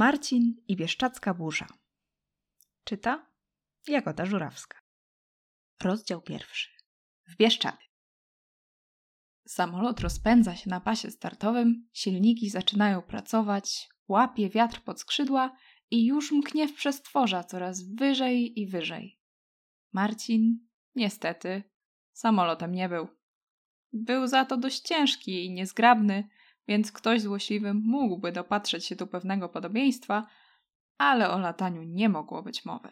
Marcin i Bieszczacka burza. Czyta Jagoda Żurawska. Rozdział pierwszy. W Bieszczady. Samolot rozpędza się na pasie startowym, silniki zaczynają pracować, łapie wiatr pod skrzydła i już mknie w przestworza coraz wyżej i wyżej. Marcin, niestety, samolotem nie był. Był za to dość ciężki i niezgrabny, więc ktoś złośliwy mógłby dopatrzeć się tu pewnego podobieństwa, ale o lataniu nie mogło być mowy.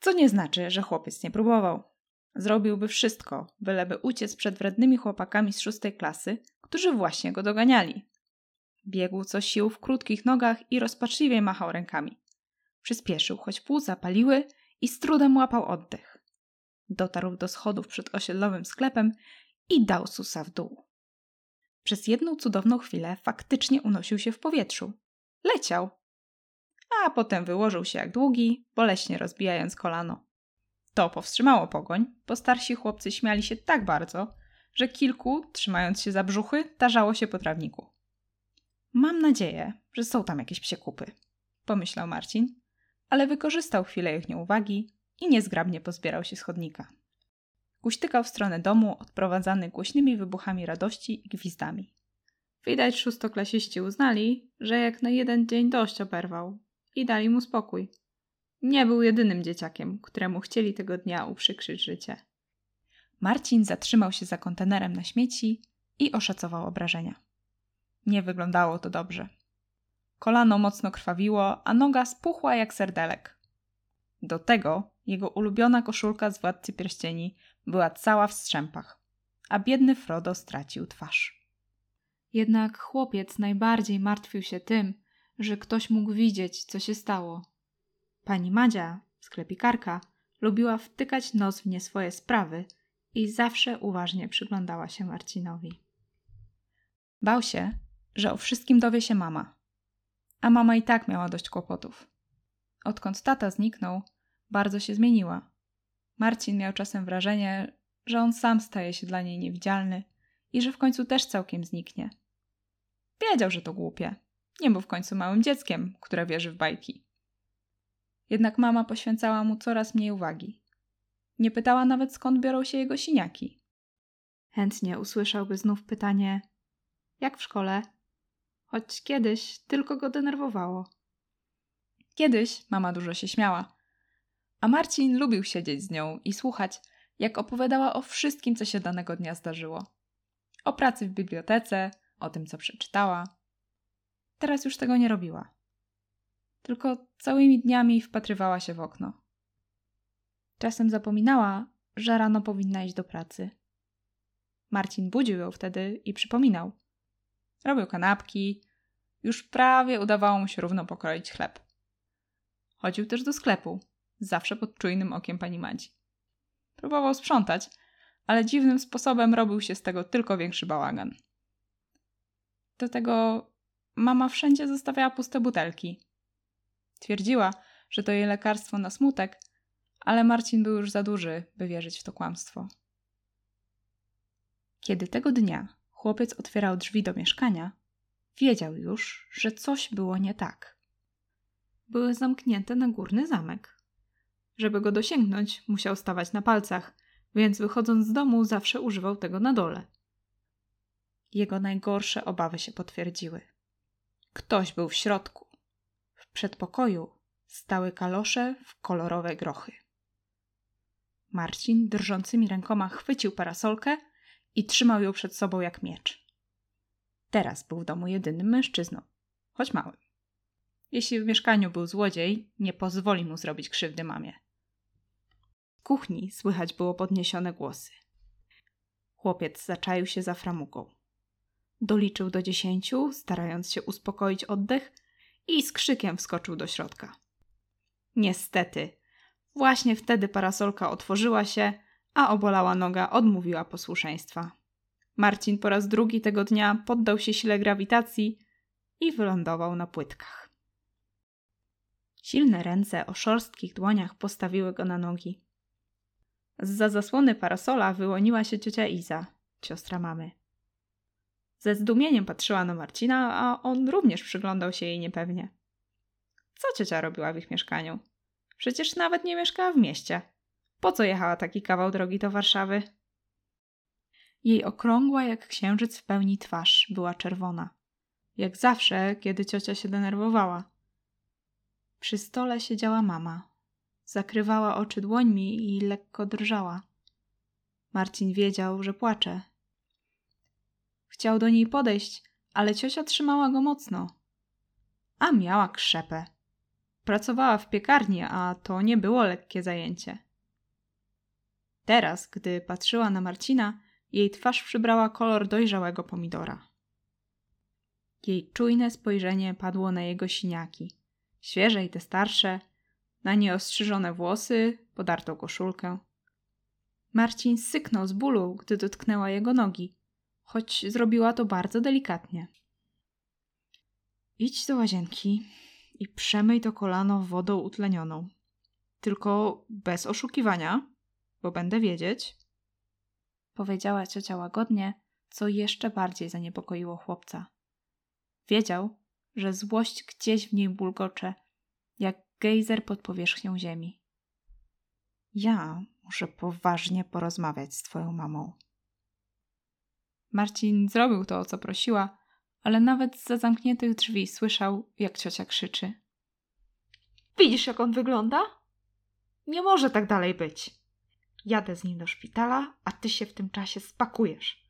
Co nie znaczy, że chłopiec nie próbował. Zrobiłby wszystko, byleby uciec przed wrednymi chłopakami z szóstej klasy, którzy właśnie go doganiali. Biegł co sił w krótkich nogach i rozpaczliwie machał rękami. Przyspieszył, choć pół zapaliły i z trudem łapał oddech. Dotarł do schodów przed osiedlowym sklepem i dał susa w dół. Przez jedną cudowną chwilę faktycznie unosił się w powietrzu. Leciał. A potem wyłożył się jak długi, boleśnie rozbijając kolano. To powstrzymało pogoń, bo starsi chłopcy śmiali się tak bardzo, że kilku, trzymając się za brzuchy, tarzało się po trawniku. Mam nadzieję, że są tam jakieś psiekupy, pomyślał Marcin, ale wykorzystał chwilę ich nieuwagi i niezgrabnie pozbierał się schodnika. Kuśtykał w stronę domu, odprowadzany głośnymi wybuchami radości i gwizdami. Widać szóstoklasiści uznali, że jak na jeden dzień dość oberwał i dali mu spokój. Nie był jedynym dzieciakiem, któremu chcieli tego dnia uprzykrzyć życie. Marcin zatrzymał się za kontenerem na śmieci i oszacował obrażenia. Nie wyglądało to dobrze. Kolano mocno krwawiło, a noga spuchła jak serdelek. Do tego jego ulubiona koszulka z Władcy Pierścieni była cała w strzępach, a biedny Frodo stracił twarz. Jednak chłopiec najbardziej martwił się tym, że ktoś mógł widzieć, co się stało. Pani Madzia, sklepikarka, lubiła wtykać nos w nie swoje sprawy i zawsze uważnie przyglądała się Marcinowi. Bał się, że o wszystkim dowie się mama. A mama i tak miała dość kłopotów. Odkąd tata zniknął, bardzo się zmieniła. Marcin miał czasem wrażenie, że on sam staje się dla niej niewidzialny i że w końcu też całkiem zniknie. Wiedział, że to głupie. Nie był w końcu małym dzieckiem, które wierzy w bajki. Jednak mama poświęcała mu coraz mniej uwagi. Nie pytała nawet skąd biorą się jego siniaki. Chętnie usłyszałby znów pytanie: Jak w szkole? Choć kiedyś tylko go denerwowało. Kiedyś mama dużo się śmiała, a Marcin lubił siedzieć z nią i słuchać, jak opowiadała o wszystkim, co się danego dnia zdarzyło. O pracy w bibliotece, o tym, co przeczytała. Teraz już tego nie robiła. Tylko całymi dniami wpatrywała się w okno. Czasem zapominała, że rano powinna iść do pracy. Marcin budził ją wtedy i przypominał. Robił kanapki. Już prawie udawało mu się równo pokroić chleb. Chodził też do sklepu, zawsze pod czujnym okiem pani Madzi. Próbował sprzątać, ale dziwnym sposobem robił się z tego tylko większy bałagan. Do tego mama wszędzie zostawiała puste butelki. Twierdziła, że to jej lekarstwo na smutek, ale Marcin był już za duży, by wierzyć w to kłamstwo. Kiedy tego dnia chłopiec otwierał drzwi do mieszkania, wiedział już, że coś było nie tak. Były zamknięte na górny zamek. Żeby go dosięgnąć, musiał stawać na palcach, więc wychodząc z domu zawsze używał tego na dole. Jego najgorsze obawy się potwierdziły. Ktoś był w środku. W przedpokoju stały kalosze w kolorowe grochy. Marcin drżącymi rękoma chwycił parasolkę i trzymał ją przed sobą jak miecz. Teraz był w domu jedynym mężczyzną, choć małym. Jeśli w mieszkaniu był złodziej, nie pozwoli mu zrobić krzywdy mamie. Kuchni słychać było podniesione głosy. Chłopiec zaczaił się za framugą. Doliczył do dziesięciu, starając się uspokoić oddech i z krzykiem wskoczył do środka. Niestety, właśnie wtedy parasolka otworzyła się, a obolała noga odmówiła posłuszeństwa. Marcin po raz drugi tego dnia poddał się sile grawitacji i wylądował na płytkach. Silne ręce o szorstkich dłoniach postawiły go na nogi. Za zasłony parasola wyłoniła się ciocia Iza, siostra mamy. Ze zdumieniem patrzyła na Marcina, a on również przyglądał się jej niepewnie. Co ciocia robiła w ich mieszkaniu? Przecież nawet nie mieszkała w mieście. Po co jechała taki kawał drogi do Warszawy? Jej okrągła jak księżyc w pełni twarz była czerwona. Jak zawsze, kiedy ciocia się denerwowała. Przy stole siedziała mama. Zakrywała oczy dłońmi i lekko drżała. Marcin wiedział, że płacze. Chciał do niej podejść, ale ciocia trzymała go mocno. A miała krzepę. Pracowała w piekarni, a to nie było lekkie zajęcie. Teraz, gdy patrzyła na Marcina, jej twarz przybrała kolor dojrzałego pomidora. Jej czujne spojrzenie padło na jego siniaki, świeże i te starsze, na nieostrzyżone włosy, podartą koszulkę. Marcin syknął z bólu, gdy dotknęła jego nogi, choć zrobiła to bardzo delikatnie. Idź do łazienki i przemyj to kolano wodą utlenioną. Tylko bez oszukiwania, bo będę wiedzieć. Powiedziała ciocia łagodnie, co jeszcze bardziej zaniepokoiło chłopca. Wiedział, że złość gdzieś w niej bulgocze, jak gejzer pod powierzchnią ziemi. Ja muszę poważnie porozmawiać z twoją mamą. Marcin zrobił to, o co prosiła, ale nawet za zamkniętych drzwi słyszał, jak ciocia krzyczy. Widzisz, jak on wygląda? Nie może tak dalej być. Jadę z nim do szpitala, a ty się w tym czasie spakujesz.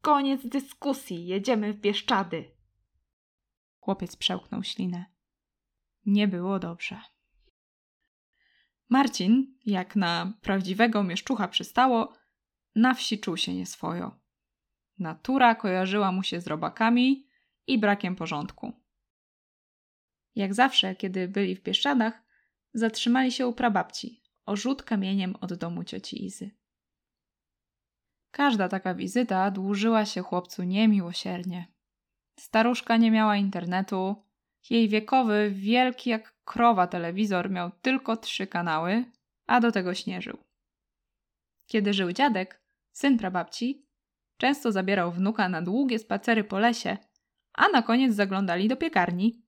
Koniec dyskusji, jedziemy w Bieszczady. Chłopiec przełknął ślinę. Nie było dobrze. Marcin, jak na prawdziwego mieszczucha przystało, na wsi czuł się nieswojo. Natura kojarzyła mu się z robakami i brakiem porządku. Jak zawsze, kiedy byli w Bieszczadach, zatrzymali się u prababci, o rzut kamieniem od domu cioci Izy. Każda taka wizyta dłużyła się chłopcu niemiłosiernie. Staruszka nie miała internetu, jej wiekowy, wielki jak krowa telewizor miał tylko trzy kanały, a do tego śnieżył. Kiedy żył dziadek, syn prababci, często zabierał wnuka na długie spacery po lesie, a na koniec zaglądali do piekarni,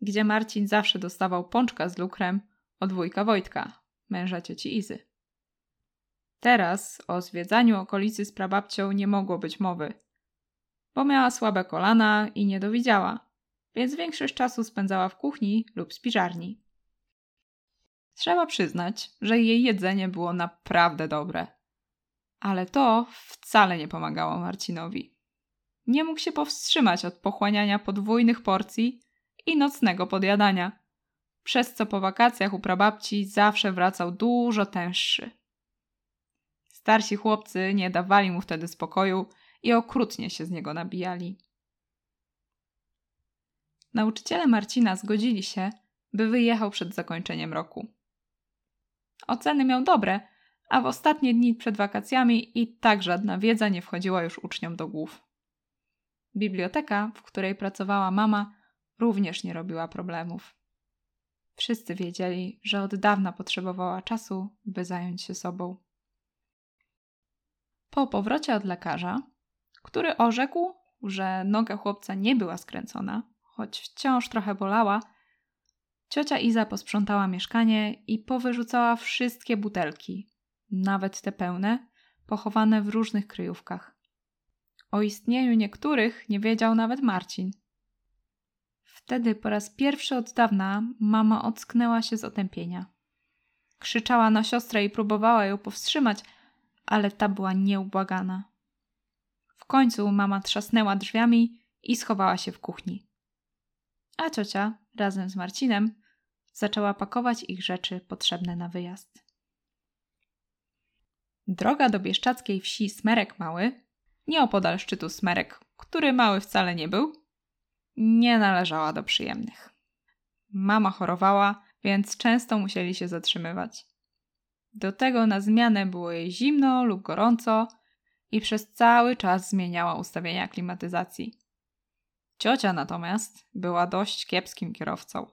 gdzie Marcin zawsze dostawał pączka z lukrem od wujka Wojtka, męża cioci Izy. Teraz o zwiedzaniu okolicy z prababcią nie mogło być mowy, bo miała słabe kolana i nie dowidziała, więc większość czasu spędzała w kuchni lub spiżarni. Trzeba przyznać, że jej jedzenie było naprawdę dobre. Ale to wcale nie pomagało Marcinowi. Nie mógł się powstrzymać od pochłaniania podwójnych porcji i nocnego podjadania, przez co po wakacjach u prababci zawsze wracał dużo tęższy. Starsi chłopcy nie dawali mu wtedy spokoju i okrutnie się z niego nabijali. Nauczyciele Marcina zgodzili się, by wyjechał przed zakończeniem roku. Oceny miał dobre, a w ostatnie dni przed wakacjami i tak żadna wiedza nie wchodziła już uczniom do głów. Biblioteka, w której pracowała mama, również nie robiła problemów. Wszyscy wiedzieli, że od dawna potrzebowała czasu, by zająć się sobą. Po powrocie od lekarza, który orzekł, że noga chłopca nie była skręcona, choć wciąż trochę bolała, ciocia Iza posprzątała mieszkanie i powyrzucała wszystkie butelki, nawet te pełne, pochowane w różnych kryjówkach. O istnieniu niektórych nie wiedział nawet Marcin. Wtedy po raz pierwszy od dawna mama ocknęła się z otępienia. Krzyczała na siostrę i próbowała ją powstrzymać, ale ta była nieubłagana. W końcu mama trzasnęła drzwiami i schowała się w kuchni. A ciocia, razem z Marcinem, zaczęła pakować ich rzeczy potrzebne na wyjazd. Droga do bieszczackiej wsi Smerek Mały, nieopodal szczytu Smerek, który mały wcale nie był, nie należała do przyjemnych. Mama chorowała, więc często musieli się zatrzymywać. Do tego na zmianę było jej zimno lub gorąco i przez cały czas zmieniała ustawienia klimatyzacji. Ciocia natomiast była dość kiepskim kierowcą,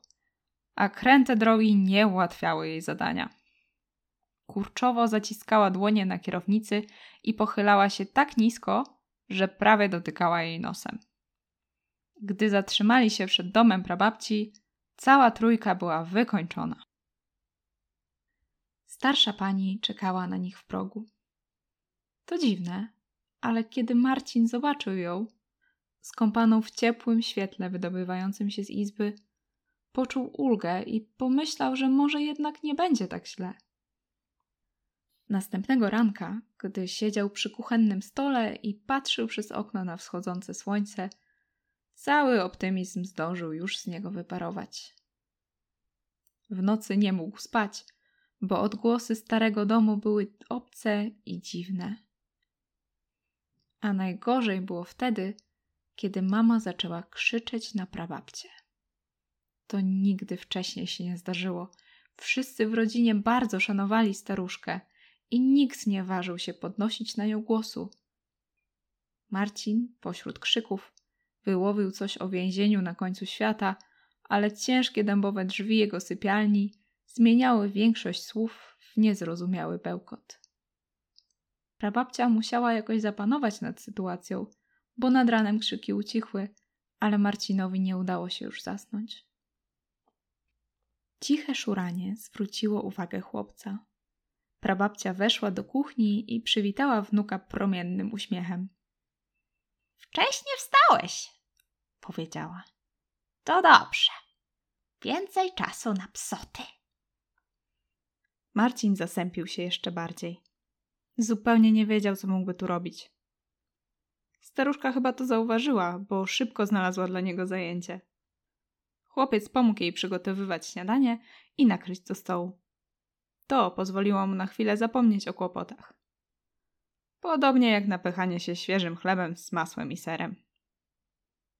a kręte drogi nie ułatwiały jej zadania. Kurczowo zaciskała dłonie na kierownicy i pochylała się tak nisko, że prawie dotykała jej nosem. Gdy zatrzymali się przed domem prababci, Cała trójka była wykończona. Starsza pani czekała na nich w progu. To dziwne, ale kiedy Marcin zobaczył ją, skąpaną w ciepłym świetle wydobywającym się z izby, poczuł ulgę i pomyślał, że może jednak nie będzie tak źle. Następnego ranka, gdy siedział przy kuchennym stole i patrzył przez okno na wschodzące słońce, cały optymizm zdążył już z niego wyparować. W nocy nie mógł spać, bo odgłosy starego domu były obce i dziwne. A najgorzej było wtedy, kiedy mama zaczęła krzyczeć na prababcie. To nigdy wcześniej się nie zdarzyło. Wszyscy w rodzinie bardzo szanowali staruszkę i nikt nie ważył się podnosić na nią głosu. Marcin, pośród krzyków, wyłowił coś o więzieniu na końcu świata, ale ciężkie dębowe drzwi jego sypialni zmieniały większość słów w niezrozumiały bełkot. Prababcia musiała jakoś zapanować nad sytuacją, bo nad ranem krzyki ucichły, ale Marcinowi nie udało się już zasnąć. Ciche szuranie zwróciło uwagę chłopca. Prababcia weszła do kuchni i przywitała wnuka promiennym uśmiechem. Wcześnie wstałeś, powiedziała. To dobrze. Więcej czasu na psoty. Marcin zasępił się jeszcze bardziej. Zupełnie nie wiedział, co mógłby tu robić. Staruszka chyba to zauważyła, bo szybko znalazła dla niego zajęcie. Chłopiec pomógł jej przygotowywać śniadanie i nakryć do stołu. To pozwoliło mu na chwilę zapomnieć o kłopotach. Podobnie jak napychanie się świeżym chlebem z masłem i serem.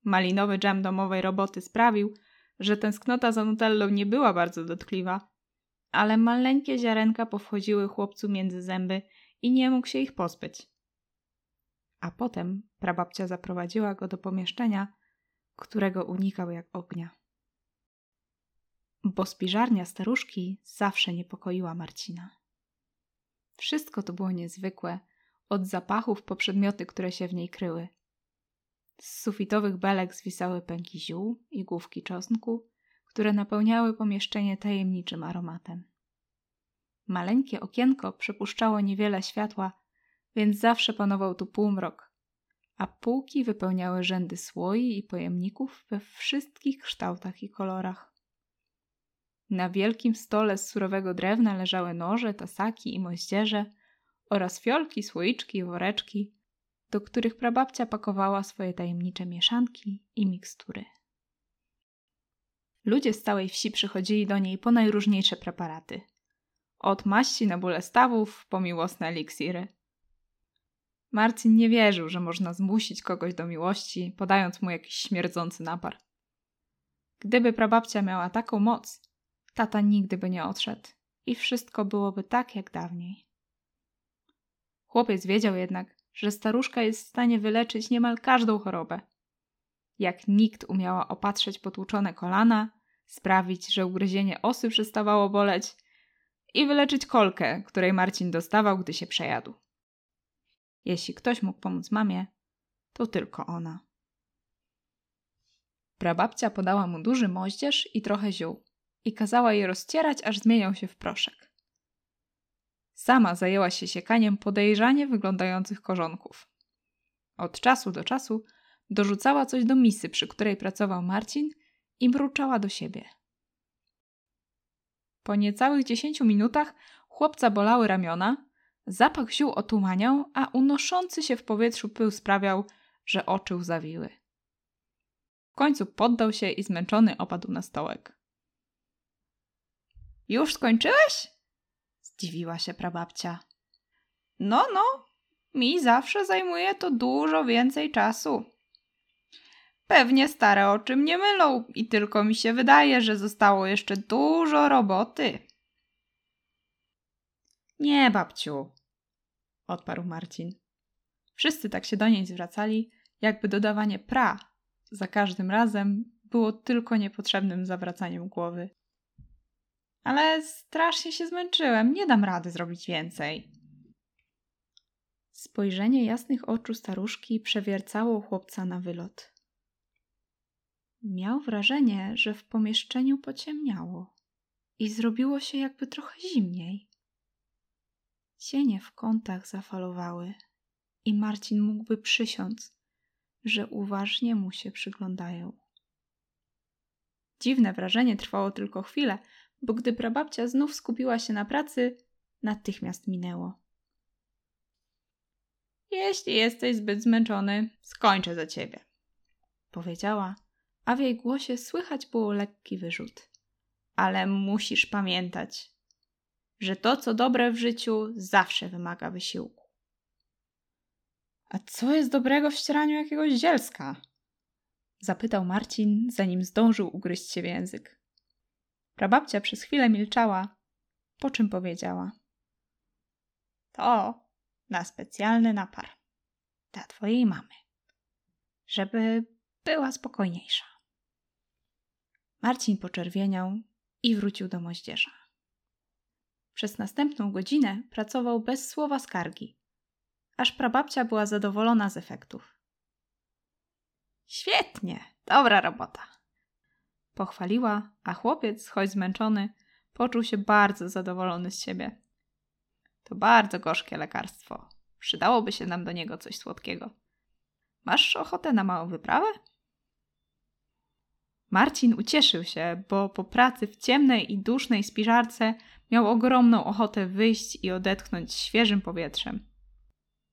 Malinowy dżem domowej roboty sprawił, że tęsknota za nutellą nie była bardzo dotkliwa, ale maleńkie ziarenka powchodziły chłopcu między zęby i nie mógł się ich pozbyć. A potem prababcia zaprowadziła go do pomieszczenia, którego unikał jak ognia. Bo spiżarnia staruszki zawsze niepokoiła Marcina. Wszystko to było niezwykłe, od zapachów po przedmioty, które się w niej kryły. Z sufitowych belek zwisały pęki ziół i główki czosnku, które napełniały pomieszczenie tajemniczym aromatem. Maleńkie okienko przepuszczało niewiele światła, więc zawsze panował tu półmrok, a półki wypełniały rzędy słoi i pojemników we wszystkich kształtach i kolorach. Na wielkim stole z surowego drewna leżały noże, tasaki i moździerze oraz fiolki, słoiczki i woreczki, do których prababcia pakowała swoje tajemnicze mieszanki i mikstury. Ludzie z całej wsi przychodzili do niej po najróżniejsze preparaty. Od maści na bóle stawów po miłosne eliksiry. Marcin nie wierzył, że można zmusić kogoś do miłości, podając mu jakiś śmierdzący napar. Gdyby prababcia miała taką moc, tata nigdy by nie odszedł i wszystko byłoby tak jak dawniej. Chłopiec wiedział jednak, że staruszka jest w stanie wyleczyć niemal każdą chorobę. Jak nikt umiała opatrzeć potłuczone kolana, sprawić, że ugryzienie osy przestawało boleć i wyleczyć kolkę, której Marcin dostawał, gdy się przejadł. Jeśli ktoś mógł pomóc mamie, to tylko ona. Prababcia podała mu duży moździerz i trochę ziół i kazała je rozcierać, aż zmieniał się w proszek. Sama zajęła się siekaniem podejrzanie wyglądających korzonków. Od czasu do czasu dorzucała coś do misy, przy której pracował Marcin i mruczała do siebie. Po niecałych dziesięciu minutach chłopca bolały ramiona, zapach ziół otumaniał, a unoszący się w powietrzu pył sprawiał, że oczy łzawiły. W końcu poddał się i zmęczony opadł na stołek. Już skończyłeś? Zdziwiła się prababcia. No, no, mi zawsze zajmuje to dużo więcej czasu. Pewnie stare oczy mnie mylą i tylko mi się wydaje, że zostało jeszcze dużo roboty. Nie, babciu, odparł Marcin. Wszyscy tak się do niej zwracali, jakby dodawanie pra za każdym razem było tylko niepotrzebnym zawracaniem głowy. Ale strasznie się zmęczyłem, nie dam rady zrobić więcej. Spojrzenie jasnych oczu staruszki przewiercało chłopca na wylot. Miał wrażenie, że w pomieszczeniu pociemniało i zrobiło się jakby trochę zimniej. Cienie w kątach zafalowały i Marcin mógłby przysiąc, że uważnie mu się przyglądają. Dziwne wrażenie trwało tylko chwilę, bo gdy prababcia znów skupiła się na pracy, natychmiast minęło. Jeśli jesteś zbyt zmęczony, skończę za ciebie, powiedziała, a w jej głosie słychać było lekki wyrzut. Ale musisz pamiętać, że to, co dobre w życiu, zawsze wymaga wysiłku. A co jest dobrego w ścieraniu jakiegoś zielska? Zapytał Marcin, zanim zdążył ugryźć się w język. Prababcia przez chwilę milczała, po czym powiedziała: To na specjalny napar dla twojej mamy, żeby była spokojniejsza. Marcin poczerwieniał i wrócił do moździerza. Przez następną godzinę pracował bez słowa skargi, aż prababcia była zadowolona z efektów. Świetnie, dobra robota. Pochwaliła, a chłopiec, choć zmęczony, poczuł się bardzo zadowolony z siebie. To bardzo gorzkie lekarstwo. Przydałoby się nam do niego coś słodkiego. Masz ochotę na małą wyprawę? Marcin ucieszył się, bo po pracy w ciemnej i dusznej spiżarce miał ogromną ochotę wyjść i odetchnąć świeżym powietrzem.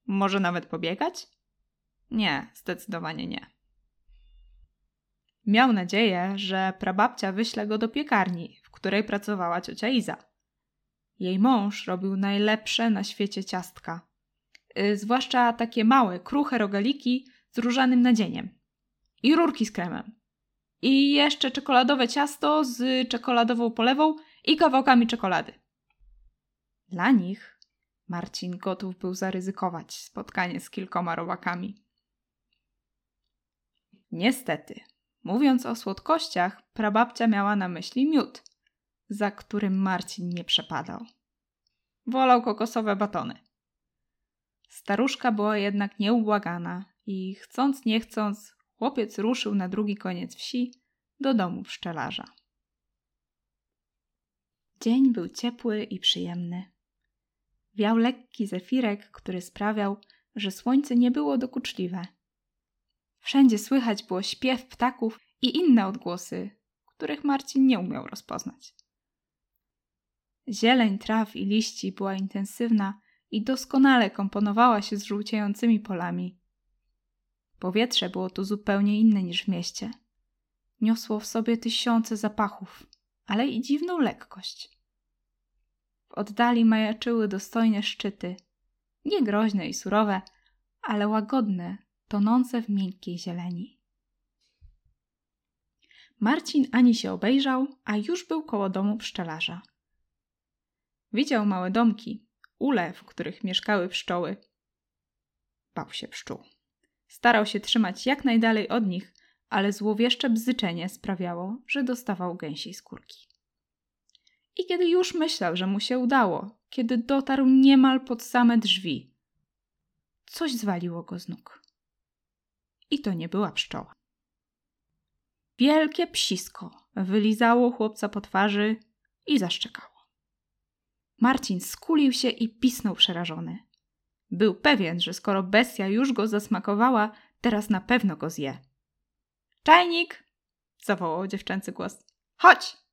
Może nawet pobiegać? Nie, zdecydowanie nie. Miał nadzieję, że prababcia wyśle go do piekarni, w której pracowała ciocia Iza. Jej mąż robił najlepsze na świecie ciastka. Yy, zwłaszcza takie małe, kruche rogaliki z różanym nadzieniem. I rurki z kremem. I jeszcze czekoladowe ciasto z czekoladową polewą i kawałkami czekolady. Dla nich Marcin gotów był zaryzykować spotkanie z kilkoma robakami. Niestety, mówiąc o słodkościach, prababcia miała na myśli miód, za którym Marcin nie przepadał. Wolał kokosowe batony. Staruszka była jednak nieubłagana i chcąc nie chcąc, chłopiec ruszył na drugi koniec wsi do domu pszczelarza. Dzień był ciepły i przyjemny. Wiał lekki zefirek, który sprawiał, że słońce nie było dokuczliwe. Wszędzie słychać było śpiew ptaków i inne odgłosy, których Marcin nie umiał rozpoznać. Zieleń traw i liści była intensywna i doskonale komponowała się z żółciejącymi polami. Powietrze było tu zupełnie inne niż w mieście. Niosło w sobie tysiące zapachów, ale i dziwną lekkość. Oddali majaczyły dostojne szczyty, nie groźne i surowe, ale łagodne, tonące w miękkiej zieleni. Marcin ani się obejrzał, a już był koło domu pszczelarza. Widział małe domki, ule, w których mieszkały pszczoły. Bał się pszczół. Starał się trzymać jak najdalej od nich, ale złowieszcze bzyczenie sprawiało, że dostawał gęsiej skórki. I kiedy już myślał, że mu się udało, kiedy dotarł niemal pod same drzwi, coś zwaliło go z nóg. I to nie była pszczoła. Wielkie psisko wylizało chłopca po twarzy i zaszczekało. Marcin skulił się i pisnął przerażony. Był pewien, że skoro bestia już go zasmakowała, teraz na pewno go zje. Czajnik! zawołał dziewczęcy głos. Chodź!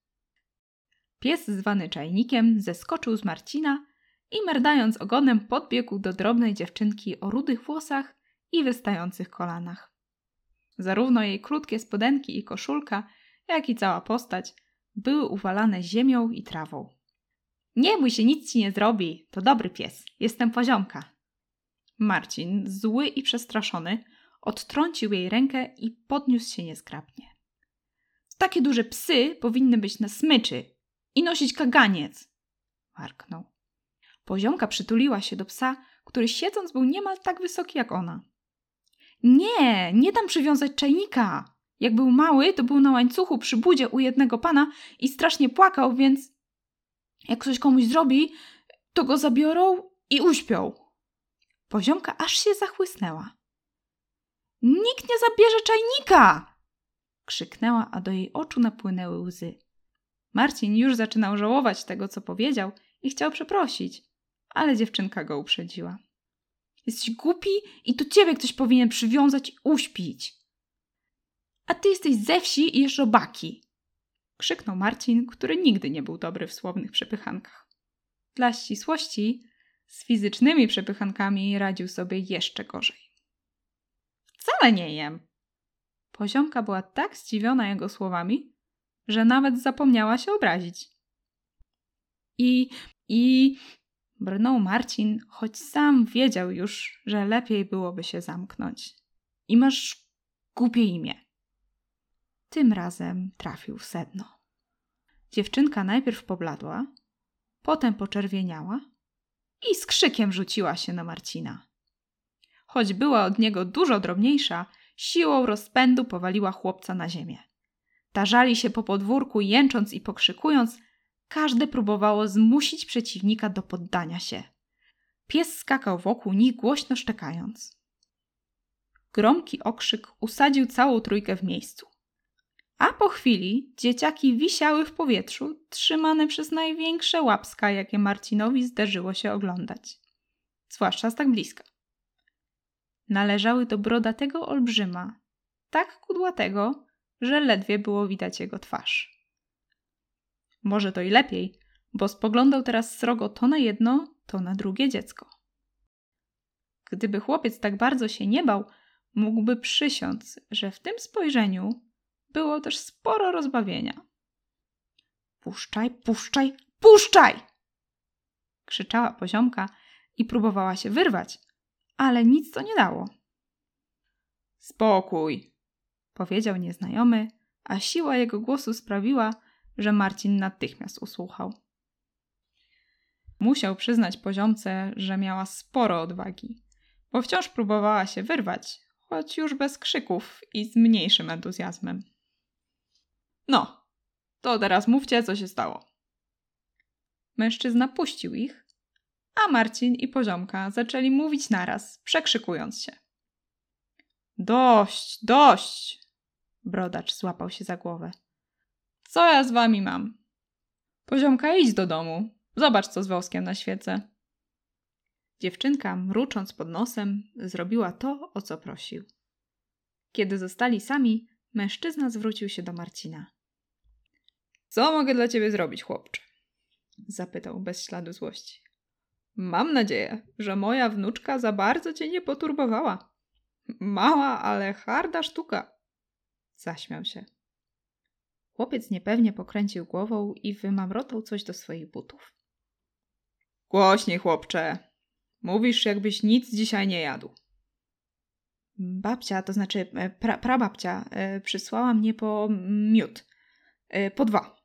Pies zwany czajnikiem zeskoczył z Marcina i merdając ogonem podbiegł do drobnej dziewczynki o rudych włosach i wystających kolanach. Zarówno jej krótkie spodenki i koszulka, jak i cała postać były uwalane ziemią i trawą. Nie bój się, nic ci nie zrobi. To dobry pies. Jestem poziomka. Marcin, zły i przestraszony, odtrącił jej rękę i podniósł się niezgrabnie. Takie duże psy powinny być na smyczy i nosić kaganiec, warknął. Poziomka przytuliła się do psa, który siedząc był niemal tak wysoki jak ona. Nie, nie dam przywiązać czajnika. Jak był mały, to był na łańcuchu przy budzie u jednego pana i strasznie płakał, więc jak coś komuś zrobi, to go zabiorą i uśpią. Poziomka aż się zachłysnęła. Nikt nie zabierze czajnika! Krzyknęła, a do jej oczu napłynęły łzy. Marcin już zaczynał żałować tego, co powiedział i chciał przeprosić, ale dziewczynka go uprzedziła. Jesteś głupi i to ciebie ktoś powinien przywiązać i uśpić. A ty jesteś ze wsi i jesz robaki. Krzyknął Marcin, który nigdy nie był dobry w słownych przepychankach. Dla ścisłości, z fizycznymi przepychankami radził sobie jeszcze gorzej. Wcale nie jem. Poziomka była tak zdziwiona jego słowami, że nawet zapomniała się obrazić. I, i, brnął Marcin, choć sam wiedział już, że lepiej byłoby się zamknąć. I masz głupie imię. Tym razem trafił w sedno. Dziewczynka najpierw pobladła, potem poczerwieniała i z krzykiem rzuciła się na Marcina. Choć była od niego dużo drobniejsza, siłą rozpędu powaliła chłopca na ziemię. Tarzali się po podwórku, jęcząc i pokrzykując, każde próbowało zmusić przeciwnika do poddania się. Pies skakał wokół nich, głośno szczekając. Gromki okrzyk usadził całą trójkę w miejscu. A po chwili dzieciaki wisiały w powietrzu, trzymane przez największe łapska, jakie Marcinowi zdarzyło się oglądać. Zwłaszcza z tak bliska. Należały do brodatego olbrzyma, tak kudłatego, że ledwie było widać jego twarz. Może to i lepiej, bo spoglądał teraz srogo to na jedno, to na drugie dziecko. Gdyby chłopiec tak bardzo się nie bał, mógłby przysiąc, że w tym spojrzeniu było też sporo rozbawienia. Puszczaj, puszczaj, puszczaj! krzyczała poziomka i próbowała się wyrwać, ale nic to nie dało. Spokój, powiedział nieznajomy, a siła jego głosu sprawiła, że Marcin natychmiast usłuchał. Musiał przyznać poziomce, że miała sporo odwagi, bo wciąż próbowała się wyrwać, choć już bez krzyków i z mniejszym entuzjazmem. No, to teraz mówcie, co się stało. Mężczyzna puścił ich, a Marcin i poziomka zaczęli mówić naraz, przekrzykując się. Dość, dość! Brodacz złapał się za głowę. Co ja z wami mam? Poziomka, idź do domu. Zobacz, co z woskiem na świece. Dziewczynka, mrucząc pod nosem, zrobiła to, o co prosił. Kiedy zostali sami, mężczyzna zwrócił się do Marcina. Co mogę dla ciebie zrobić, chłopcze? Zapytał bez śladu złości. Mam nadzieję, że moja wnuczka za bardzo cię nie poturbowała. Mała, ale harda sztuka. Zaśmiał się. Chłopiec niepewnie pokręcił głową i wymamrotał coś do swoich butów. Głośniej, chłopcze. Mówisz, jakbyś nic dzisiaj nie jadł. Babcia, to znaczy e, pra, prababcia, e, przysłała mnie po miód. E, po dwa.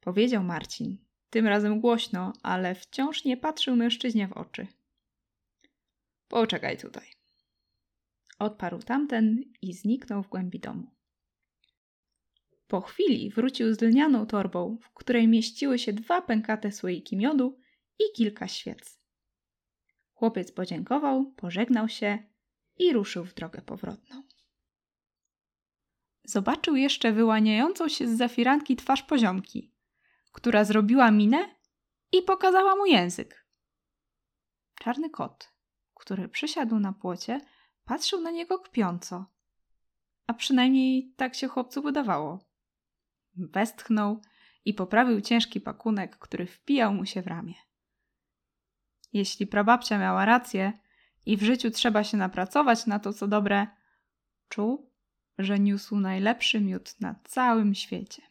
Powiedział Marcin. Tym razem głośno, ale wciąż nie patrzył mężczyźnie w oczy. Poczekaj tutaj. Odparł tamten i zniknął w głębi domu. Po chwili wrócił z lnianą torbą, w której mieściły się dwa pękate słoiki miodu i kilka świec. Chłopiec podziękował, pożegnał się i ruszył w drogę powrotną. Zobaczył jeszcze wyłaniającą się z zafiranki twarz poziomki, która zrobiła minę i pokazała mu język. Czarny kot, który przysiadł na płocie, patrzył na niego kpiąco. A przynajmniej tak się chłopcu wydawało. Westchnął i poprawił ciężki pakunek, który wpijał mu się w ramię. Jeśli prababcia miała rację i w życiu trzeba się napracować na to, co dobre, czuł, że niósł najlepszy miód na całym świecie.